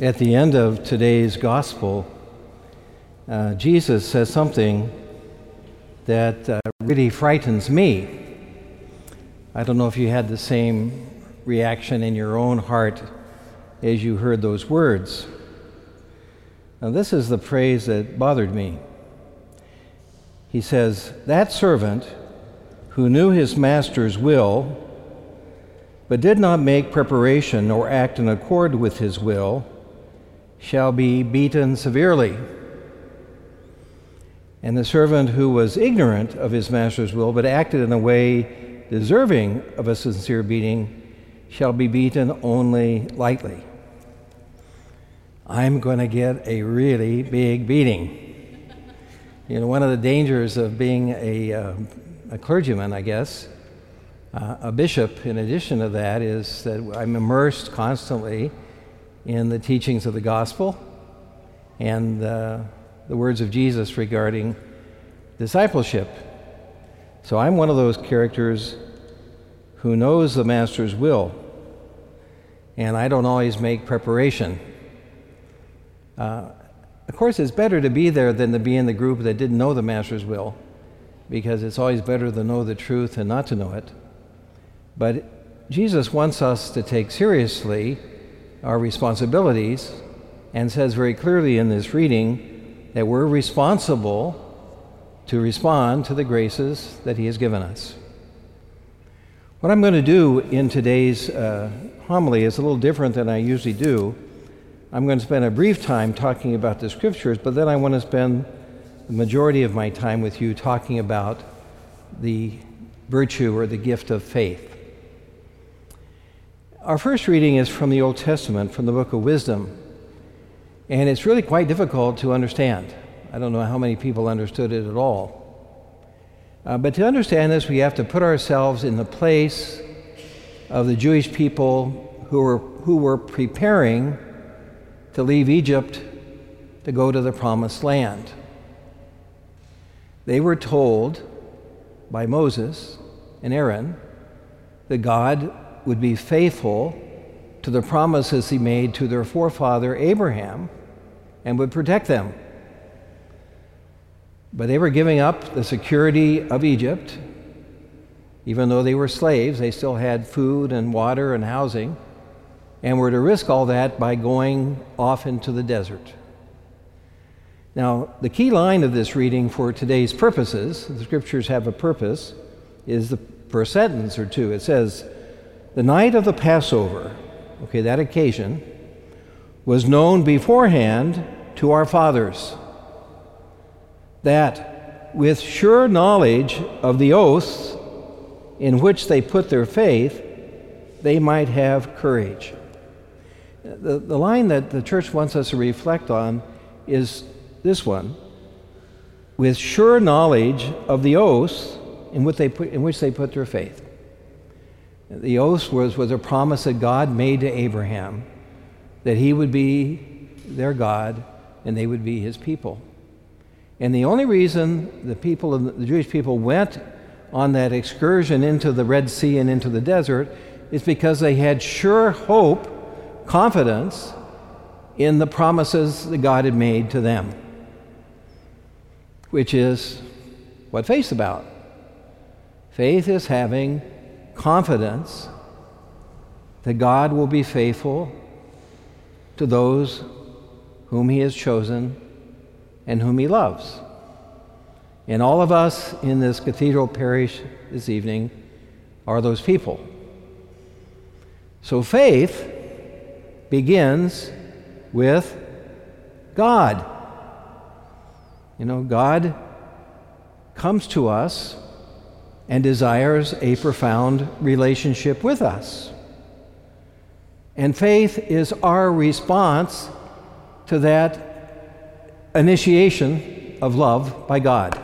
At the end of today's gospel, uh, Jesus says something that uh, really frightens me. I don't know if you had the same reaction in your own heart as you heard those words. Now, this is the phrase that bothered me. He says, That servant who knew his master's will, but did not make preparation or act in accord with his will, shall be beaten severely. And the servant who was ignorant of his master's will, but acted in a way deserving of a sincere beating, shall be beaten only lightly. I'm going to get a really big beating. You know, one of the dangers of being a, uh, a clergyman, I guess, uh, a bishop, in addition to that, is that I'm immersed constantly in the teachings of the gospel and uh, the words of Jesus regarding discipleship. So I'm one of those characters who knows the Master's will, and I don't always make preparation. Uh, of course, it's better to be there than to be in the group that didn't know the Master's will, because it's always better to know the truth and not to know it. But Jesus wants us to take seriously our responsibilities and says very clearly in this reading that we're responsible to respond to the graces that He has given us. What I'm going to do in today's uh, homily is a little different than I usually do. I'm going to spend a brief time talking about the scriptures, but then I want to spend the majority of my time with you talking about the virtue or the gift of faith. Our first reading is from the Old Testament, from the book of Wisdom, and it's really quite difficult to understand. I don't know how many people understood it at all. Uh, but to understand this, we have to put ourselves in the place of the Jewish people who were, who were preparing to leave Egypt to go to the promised land. They were told by Moses and Aaron that God would be faithful to the promises he made to their forefather Abraham and would protect them. But they were giving up the security of Egypt. Even though they were slaves, they still had food and water and housing and were to risk all that by going off into the desert. Now, the key line of this reading for today's purposes, the scriptures have a purpose, is the first sentence or two. It says, The night of the Passover, okay, that occasion, was known beforehand to our fathers, that with sure knowledge of the oaths in which they put their faith, they might have courage. The, the line that the church wants us to reflect on is this one with sure knowledge of the oaths in which they put, in which they put their faith. The oath was, was a promise that God made to Abraham that he would be their God and they would be his people. And the only reason the people, the Jewish people, went on that excursion into the Red Sea and into the desert is because they had sure hope confidence in the promises that God had made to them, which is what faith's about. Faith is having confidence that God will be faithful to those whom He has chosen and whom He loves. And all of us in this cathedral parish this evening are those people. So faith begins with God. You know, God comes to us and desires a profound relationship with us. And faith is our response to that initiation of love by God.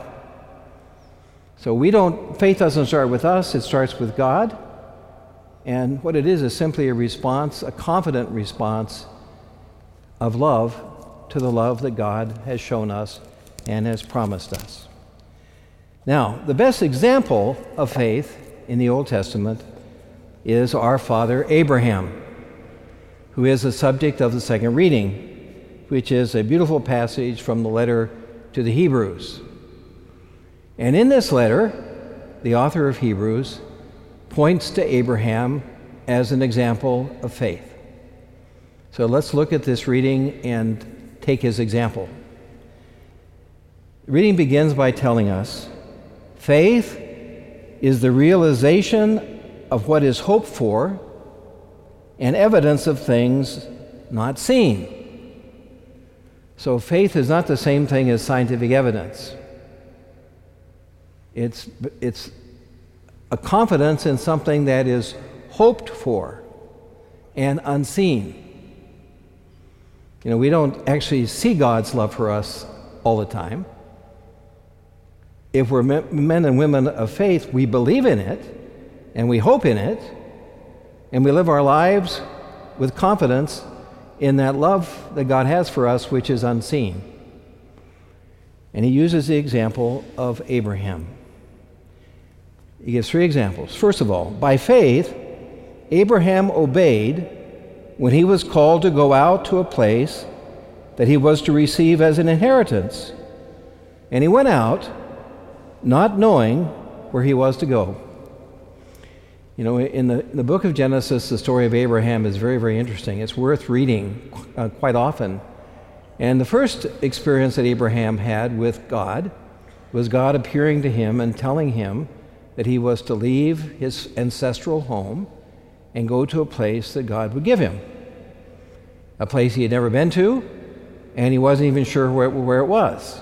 So we don't, faith doesn't start with us, it starts with God. And what it is is simply a response, a confident response of love to the love that God has shown us and has promised us. Now, the best example of faith in the Old Testament is our father Abraham, who is the subject of the second reading, which is a beautiful passage from the letter to the Hebrews. And in this letter, the author of Hebrews points to Abraham as an example of faith. So let's look at this reading and take his example. The reading begins by telling us faith is the realization of what is hoped for and evidence of things not seen. So faith is not the same thing as scientific evidence. It's, it's a confidence in something that is hoped for and unseen. You know, we don't actually see God's love for us all the time. If we're men and women of faith, we believe in it and we hope in it and we live our lives with confidence in that love that God has for us, which is unseen. And he uses the example of Abraham. He gives three examples. First of all, by faith, Abraham obeyed when he was called to go out to a place that he was to receive as an inheritance. And he went out, not knowing where he was to go. You know, in the, in the book of Genesis, the story of Abraham is very, very interesting. It's worth reading uh, quite often. And the first experience that Abraham had with God was God appearing to him and telling him that he was to leave his ancestral home and go to a place that God would give him. A place he had never been to, and he wasn't even sure where, where it was.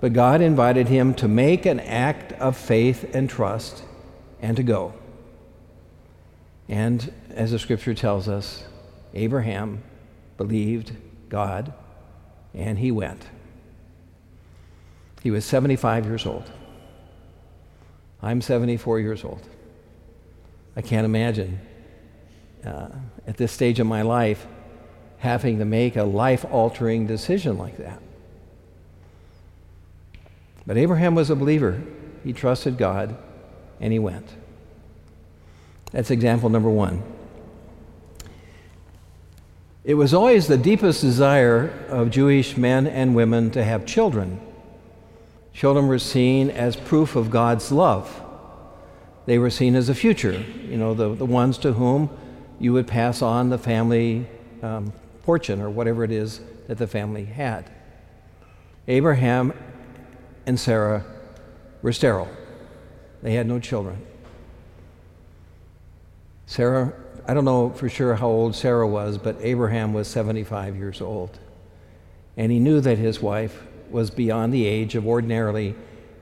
But God invited him to make an act of faith and trust and to go. And as the scripture tells us, Abraham believed God and he went. He was 75 years old. I'm 74 years old. I can't imagine uh, at this stage of my life having to make a life altering decision like that. But Abraham was a believer. He trusted God and he went. That's example number one. It was always the deepest desire of Jewish men and women to have children. Children were seen as proof of God's love. They were seen as a future, you know, the, the ones to whom you would pass on the family um, fortune or whatever it is that the family had. Abraham and Sarah were sterile, they had no children. Sarah, I don't know for sure how old Sarah was, but Abraham was 75 years old. And he knew that his wife was beyond the age of ordinarily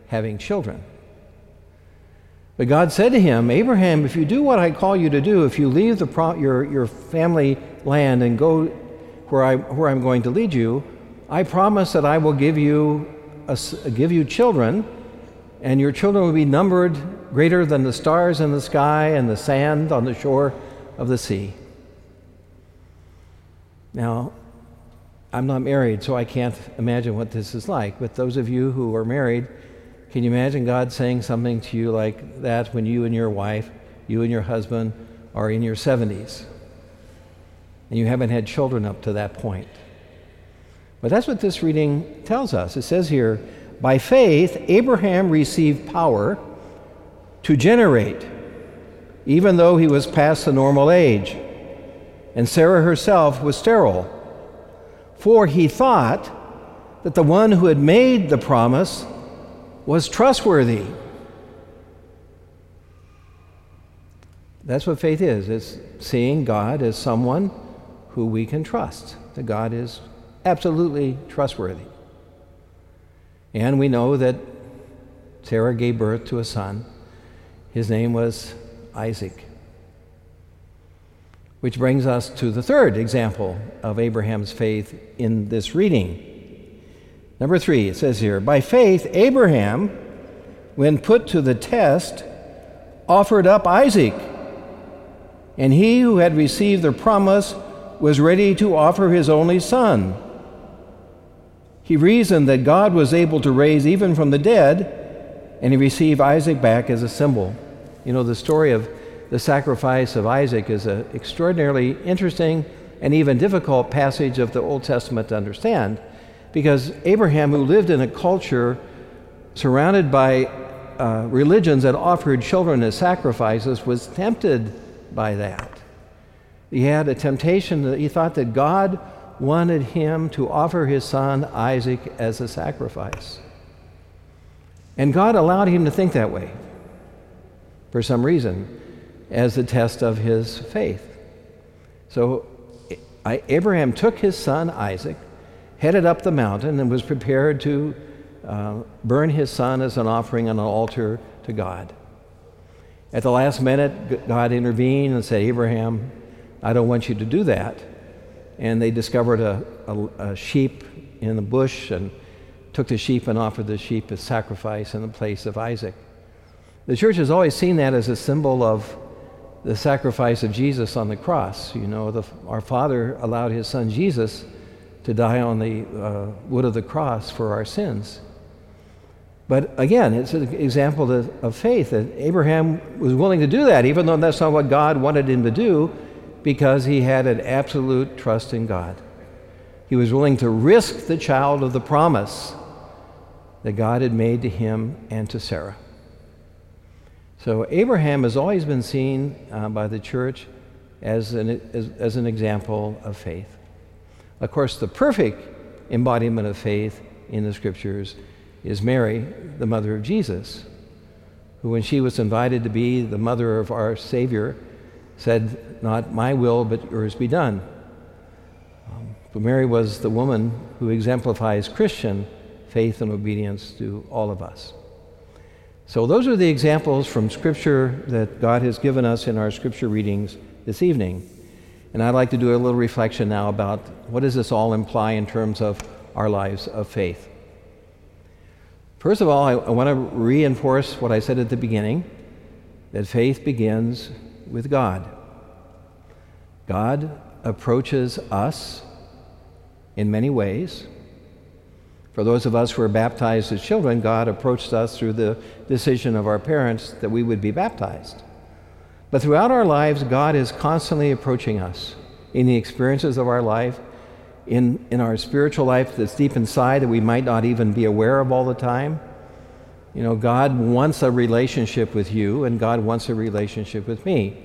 having children. But God said to him, Abraham, if you do what I call you to do, if you leave pro- your, your family land and go where, I, where I'm going to lead you, I promise that I will give you, give you children and your children will be numbered greater than the stars in the sky and the sand on the shore of the sea. Now, I'm not married, so I can't imagine what this is like. But those of you who are married, can you imagine God saying something to you like that when you and your wife, you and your husband, are in your 70s and you haven't had children up to that point? But that's what this reading tells us. It says here, by faith, Abraham received power to generate, even though he was past the normal age, and Sarah herself was sterile. For he thought that the one who had made the promise was trustworthy. That's what faith is it's seeing God as someone who we can trust, that God is absolutely trustworthy. And we know that Sarah gave birth to a son. His name was Isaac. Which brings us to the third example of Abraham's faith in this reading. Number three, it says here By faith, Abraham, when put to the test, offered up Isaac. And he who had received the promise was ready to offer his only son he reasoned that God was able to raise even from the dead, and he received Isaac back as a symbol. You know, the story of the sacrifice of Isaac is an extraordinarily interesting, and even difficult passage of the Old Testament to understand because Abraham, who lived in a culture surrounded by uh, religions that offered children as sacrifices, was tempted by that. He had a temptation that he thought that God wanted him to offer his son Isaac as a sacrifice. And God allowed him to think that way for some reason as a test of his faith. So Abraham took his son Isaac, headed up the mountain, and was prepared to uh, burn his son as an offering on an altar to God. At the last minute, God intervened and said, Abraham, I don't want you to do that. And they discovered a, a, a sheep in the bush and took the sheep and offered the sheep as sacrifice in the place of Isaac. The church has always seen that as a symbol of the sacrifice of Jesus on the cross. You know, the, our Father allowed His Son Jesus to die on the uh, wood of the cross for our sins. But again, it's an example of, of faith that Abraham was willing to do that, even though that's not what God wanted him to do, because he had an absolute trust in God. He was willing to risk the child of the promise that God had made to him and to Sarah. So Abraham has always been seen uh, by the church as an, as, as an example of faith. Of course, the perfect embodiment of faith in the scriptures is Mary, the mother of Jesus, who, when she was invited to be the mother of our Savior, said, Not my will, but yours be done. Um, but Mary was the woman who exemplifies Christian faith and obedience to all of us. So, those are the examples from Scripture that God has given us in our Scripture readings this evening. And I'd like to do a little reflection now about what does this all imply in terms of our lives of faith. First of all, I, I want to reinforce what I said at the beginning that faith begins with God. God approaches us in many ways. For those of us who are baptized as children, God approached us through the decision of our parents that we would be baptized. But throughout our lives, God is constantly approaching us in the experiences of our life, in, in our spiritual life that's deep inside that we might not even be aware of all the time. You know, God wants a relationship with you, and God wants a relationship with me.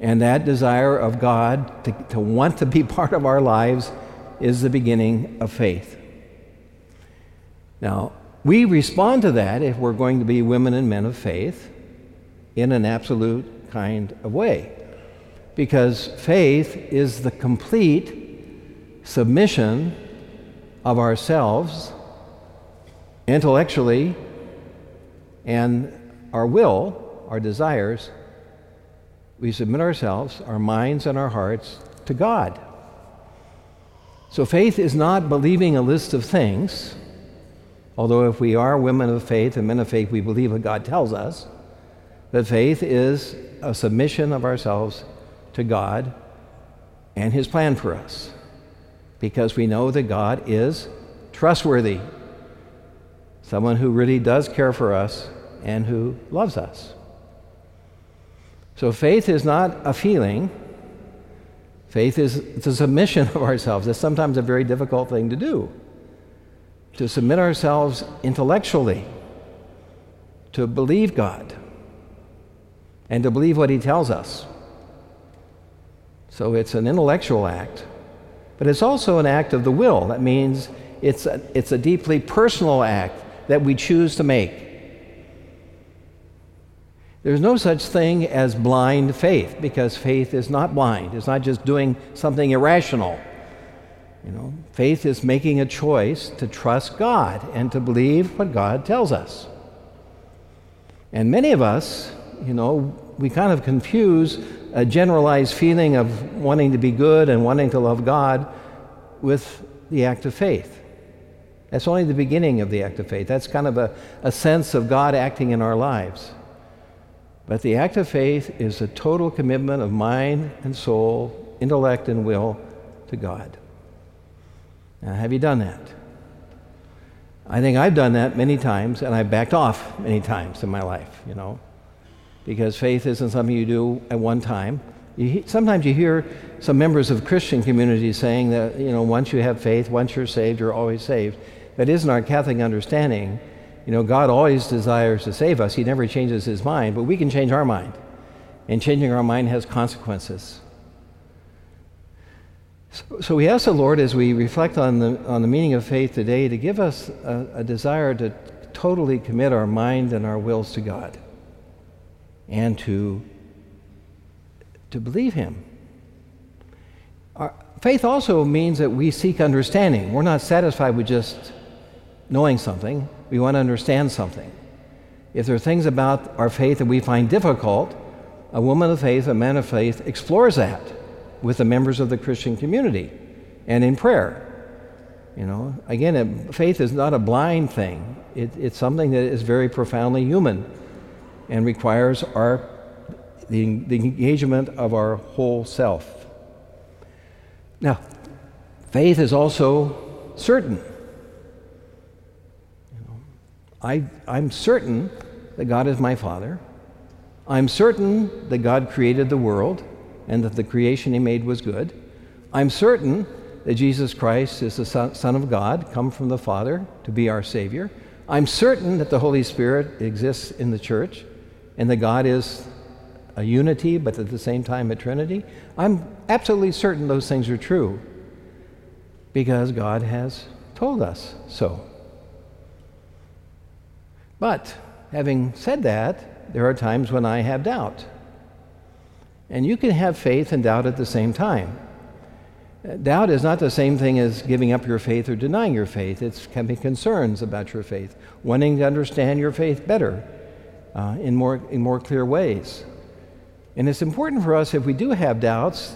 And that desire of God to, to want to be part of our lives is the beginning of faith. Now, we respond to that if we're going to be women and men of faith in an absolute kind of way. Because faith is the complete submission of ourselves intellectually and our will, our desires. We submit ourselves, our minds, and our hearts to God. So faith is not believing a list of things Although, if we are women of faith and men of faith, we believe what God tells us. But faith is a submission of ourselves to God and His plan for us because we know that God is trustworthy, someone who really does care for us and who loves us. So, faith is not a feeling. Faith is a submission of ourselves. It's sometimes a very difficult thing to do to submit ourselves intellectually to believe God and to believe what He tells us. So it's an intellectual act, but it's also an act of the will. That means it's a, it's a deeply personal act that we choose to make. There's no such thing as blind faith because faith is not blind. It's not just doing something irrational. You know, faith is making a choice to trust God and to believe what God tells us. And many of us, you know, we kind of confuse a generalized feeling of wanting to be good and wanting to love God with the act of faith. That's only the beginning of the act of faith. That's kind of a, a sense of God acting in our lives. But the act of faith is a total commitment of mind and soul, intellect and will to God. Now, have you done that? I think I've done that many times, and I've backed off many times in my life, you know, because faith isn't something you do at one time. You, sometimes you hear some members of Christian communities saying that, you know, once you have faith, once you're saved, you're always saved. That isn't our Catholic understanding. You know, God always desires to save us. He never changes his mind, but we can change our mind. And changing our mind has consequences. So, so we ask the Lord as we reflect on the, on the meaning of faith today to give us a, a desire to totally commit our mind and our wills to God and to, to believe Him. Our, faith also means that we seek understanding. We're not satisfied with just knowing something, we want to understand something. If there are things about our faith that we find difficult, a woman of faith, a man of faith, explores that with the members of the Christian community and in prayer. You know, again, faith is not a blind thing. It, it's something that is very profoundly human and requires our the, the engagement of our whole self. Now, faith is also certain. I, I'm certain that God is my Father. I'm certain that God created the world and that the creation He made was good. I'm certain that Jesus Christ is the Son of God, come from the Father to be our Savior. I'm certain that the Holy Spirit exists in the church and that God is a unity, but at the same time a trinity. I'm absolutely certain those things are true because God has told us so. But having said that, there are times when I have doubt. And you can have faith and doubt at the same time. Doubt is not the same thing as giving up your faith or denying your faith. It can be concerns about your faith, wanting to understand your faith better uh, in, more, in more clear ways. And it's important for us, if we do have doubts,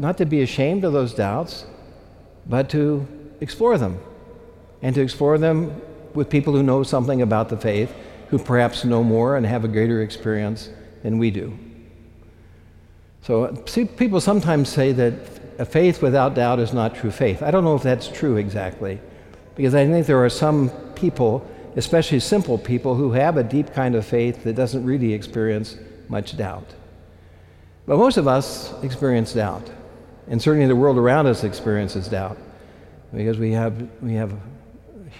not to be ashamed of those doubts, but to explore them. And to explore them with people who know something about the faith, who perhaps know more and have a greater experience than we do. So, uh, see, people sometimes say that a faith without doubt is not true faith. I don't know if that's true exactly, because I think there are some people, especially simple people, who have a deep kind of faith that doesn't really experience much doubt. But most of us experience doubt, and certainly the world around us experiences doubt, because we have, we have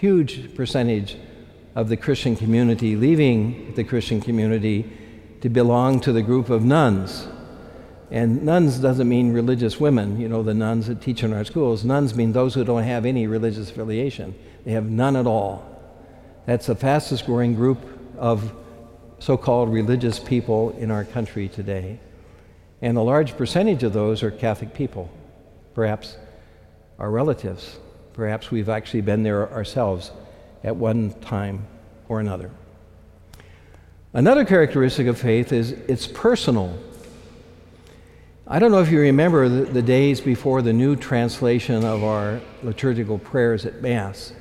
huge percentage of the Christian community leaving the Christian community to belong to the group of nuns. and nuns doesn't mean religious women, you know, the nuns that teach in our schools. Nuns mean those who don't have any religious affiliation, they have none at all. That's the fastest growing group of so called religious people in our country today. And a large percentage of those are Catholic people, perhaps our relatives. Perhaps we've actually been there ourselves at one time or another. Another characteristic of faith is it's personal. I don't know if you remember the, the, days before the new translation of our liturgical prayers at Mass,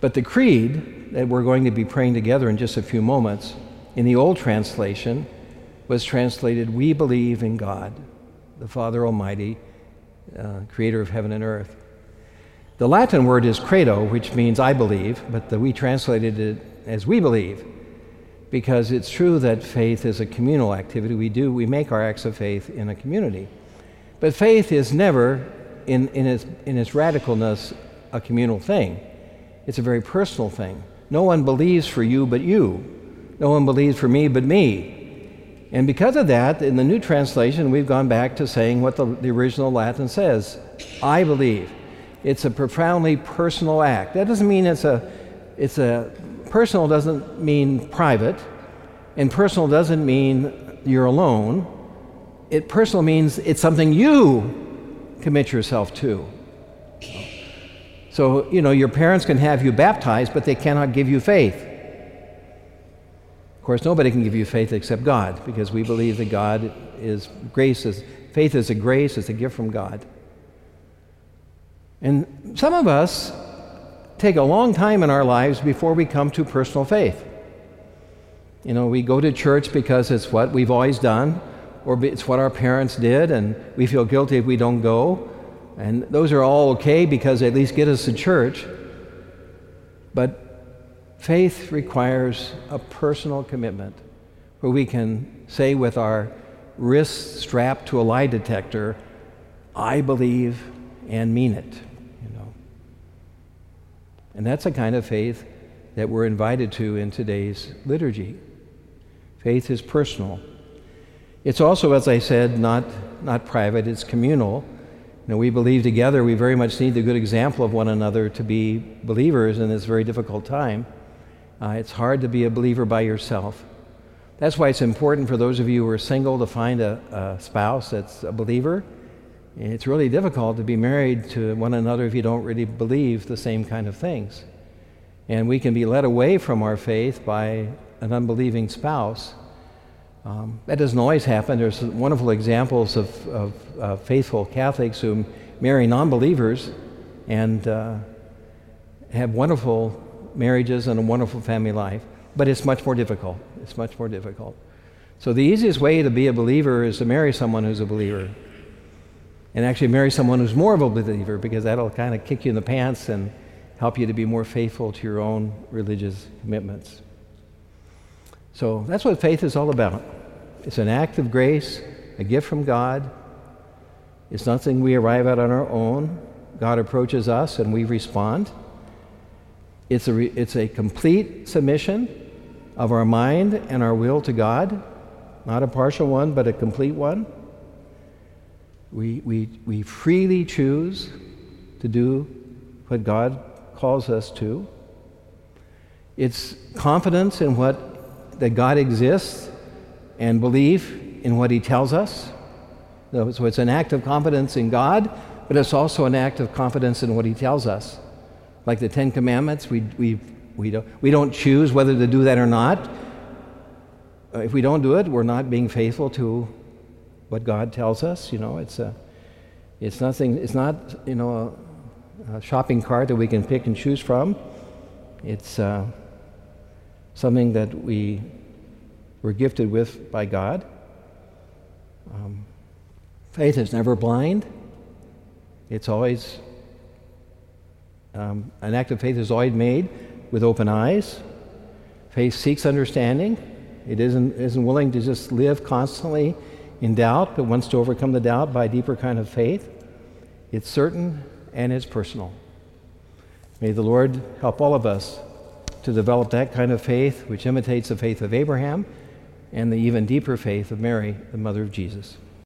but the creed that we're going to be praying together in just a few moments, in the old translation, was translated, We believe in God, the Father Almighty, uh, creator of heaven and earth. The Latin word is credo, which means I believe, but the, we translated it as we believe because it's true that faith is a communal activity. We do, we make our acts of faith in a community. But faith is never, in, in, its, in its radicalness, a communal thing. It's a very personal thing. No one believes for you but you. No one believes for me but me. And because of that, in the new translation, we've gone back to saying what the, the original Latin says I believe. It's a profoundly personal act. That doesn't mean it's a, it's a personal doesn't mean private, and personal doesn't mean you're alone. It personal means it's something you commit yourself to. So, you know, your parents can have you baptized, but they cannot give you faith. Of course, nobody can give you faith except God, because we believe that God is grace, is, faith is a grace, it's a gift from God. And some of us take a long time in our lives before we come to personal faith. You know, we go to church because it's what we've always done, or it's what our parents did, and we feel guilty if we don't go. And those are all okay because they at least get us to church. But faith requires a personal commitment where we can say with our wrists strapped to a lie detector, I believe and mean it. And that's a kind of faith that we're invited to in today's liturgy. Faith is personal. It's also, as I said, not, not private, it's communal. You know, we believe together. We very much need the good example of one another to be believers in this very difficult time. Uh, it's hard to be a believer by yourself. That's why it's important for those of you who are single to find a, a spouse that's a believer. It's really difficult to be married to one another if you don't really believe the same kind of things. And we can be led away from our faith by an unbelieving spouse. Um, that doesn't always happen. There's wonderful examples of, of uh, faithful Catholics who marry non believers and uh, have wonderful marriages and a wonderful family life. But it's much more difficult. It's much more difficult. So the easiest way to be a believer is to marry someone who's a believer. And actually marry someone who's more of a believer because that'll kind of kick you in the pants and help you to be more faithful to your own religious commitments. So that's what faith is all about. It's an act of grace, a gift from God. It's nothing we arrive at on our own. God approaches us and we respond. It's a, re- it's a complete submission of our mind and our will to God, not a partial one, but a complete one. We, we, we freely choose to do what God calls us to. It's confidence in what that God exists and belief in what He tells us. So it's an act of confidence in God, but it's also an act of confidence in what He tells us. Like the Ten Commandments, we, we, we, don't, we don't choose whether to do that or not. If we don't do it, we're not being faithful to what God tells us. You know, it's, a, it's nothing, it's not, you know, a, a shopping cart that we can pick and choose from. It's, uh, something that we were gifted with by God. Um, faith is never blind. It's always, um, an act of faith is always made with open eyes. Faith seeks understanding. It isn't, isn't willing to just live constantly in doubt, but wants to overcome the doubt by a deeper kind of faith. It's certain and it's personal. May the Lord help all of us to develop that kind of faith which imitates the faith of Abraham and the even deeper faith of Mary, the mother of Jesus.